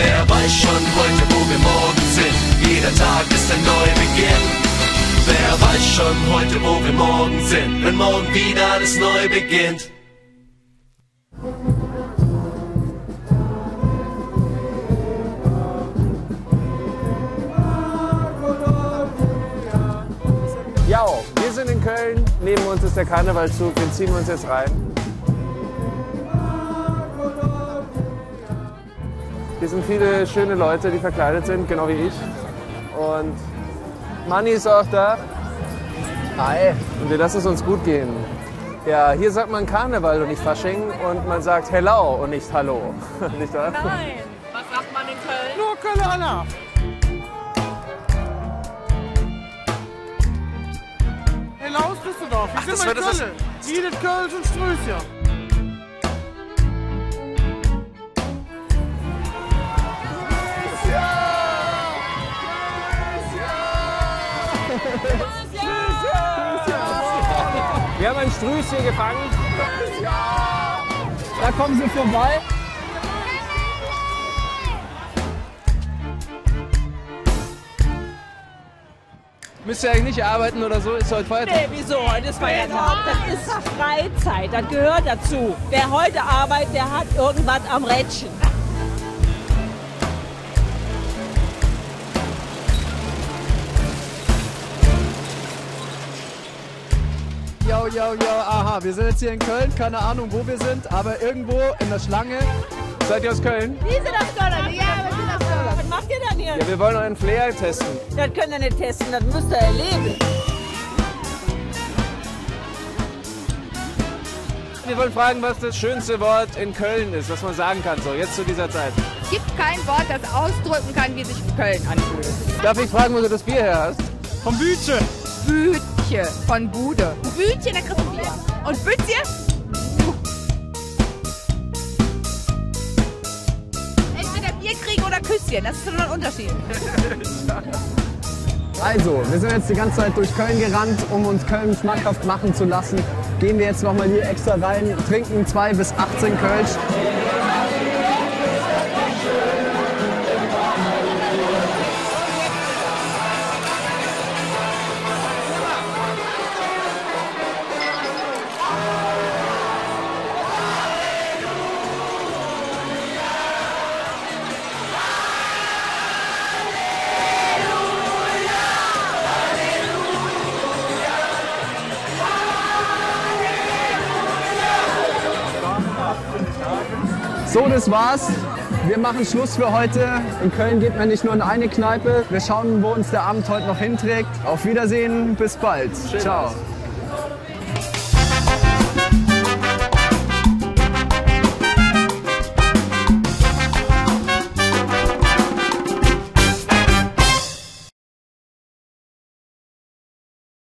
Wer weiß schon heute, wo wir morgen sind? Jeder Tag ist ein Neubeginn. Wer weiß schon heute, wo wir morgen sind? Wenn morgen wieder alles neu beginnt. Ja, wir sind in Köln, neben uns ist der Karnevalzug, den ziehen wir uns jetzt rein. Hier sind viele schöne Leute, die verkleidet sind, genau wie ich. Und Manni ist auch da. Hi. Und wir lassen es uns gut gehen. Ja, hier sagt man Karneval und nicht Fasching und man sagt Hello und nicht Hallo. nicht wahr? Nein. Was sagt man in Köln? Nur Kölner. Hello aus Düsseldorf. Ich das bin war bei das- Kölle. Edith Kölsch und Strößchen. Wir haben ein Strüßchen gefangen. Da kommen sie vorbei. Müsst ihr eigentlich nicht arbeiten oder so? Ist heute Feiertag? Nee, wieso? Heute ist Feiertag. Das ist Freizeit. Das gehört dazu. Wer heute arbeitet, der hat irgendwas am Rädchen. Yo, yo, yo, aha, wir sind jetzt hier in Köln, keine Ahnung, wo wir sind, aber irgendwo in der Schlange. Seid ihr aus Köln? Wie sind das Kölner? Ja, wir sind das Kölner. Was macht ihr denn hier? Ja, wir wollen euren Flair testen. Das könnt ihr nicht testen, das müsst ihr erleben. Wir wollen fragen, was das schönste Wort in Köln ist, was man sagen kann, so jetzt zu dieser Zeit. Es gibt kein Wort, das ausdrücken kann, wie sich Köln anfühlt. Darf ich fragen, wo du das Bier her hast? Vom Bütche. Bütche von Bude. Bütchen, da kriegst du Bier. Und Bützchen? Entweder Bier kriegen oder Küsschen, das ist schon ein Unterschied. Also, wir sind jetzt die ganze Zeit durch Köln gerannt, um uns Köln schmackhaft machen zu lassen. Gehen wir jetzt nochmal hier extra rein, trinken 2 bis 18 Kölsch. So, das war's. Wir machen Schluss für heute. In Köln geht man nicht nur in eine Kneipe. Wir schauen, wo uns der Abend heute noch hinträgt. Auf Wiedersehen, bis bald. Ciao.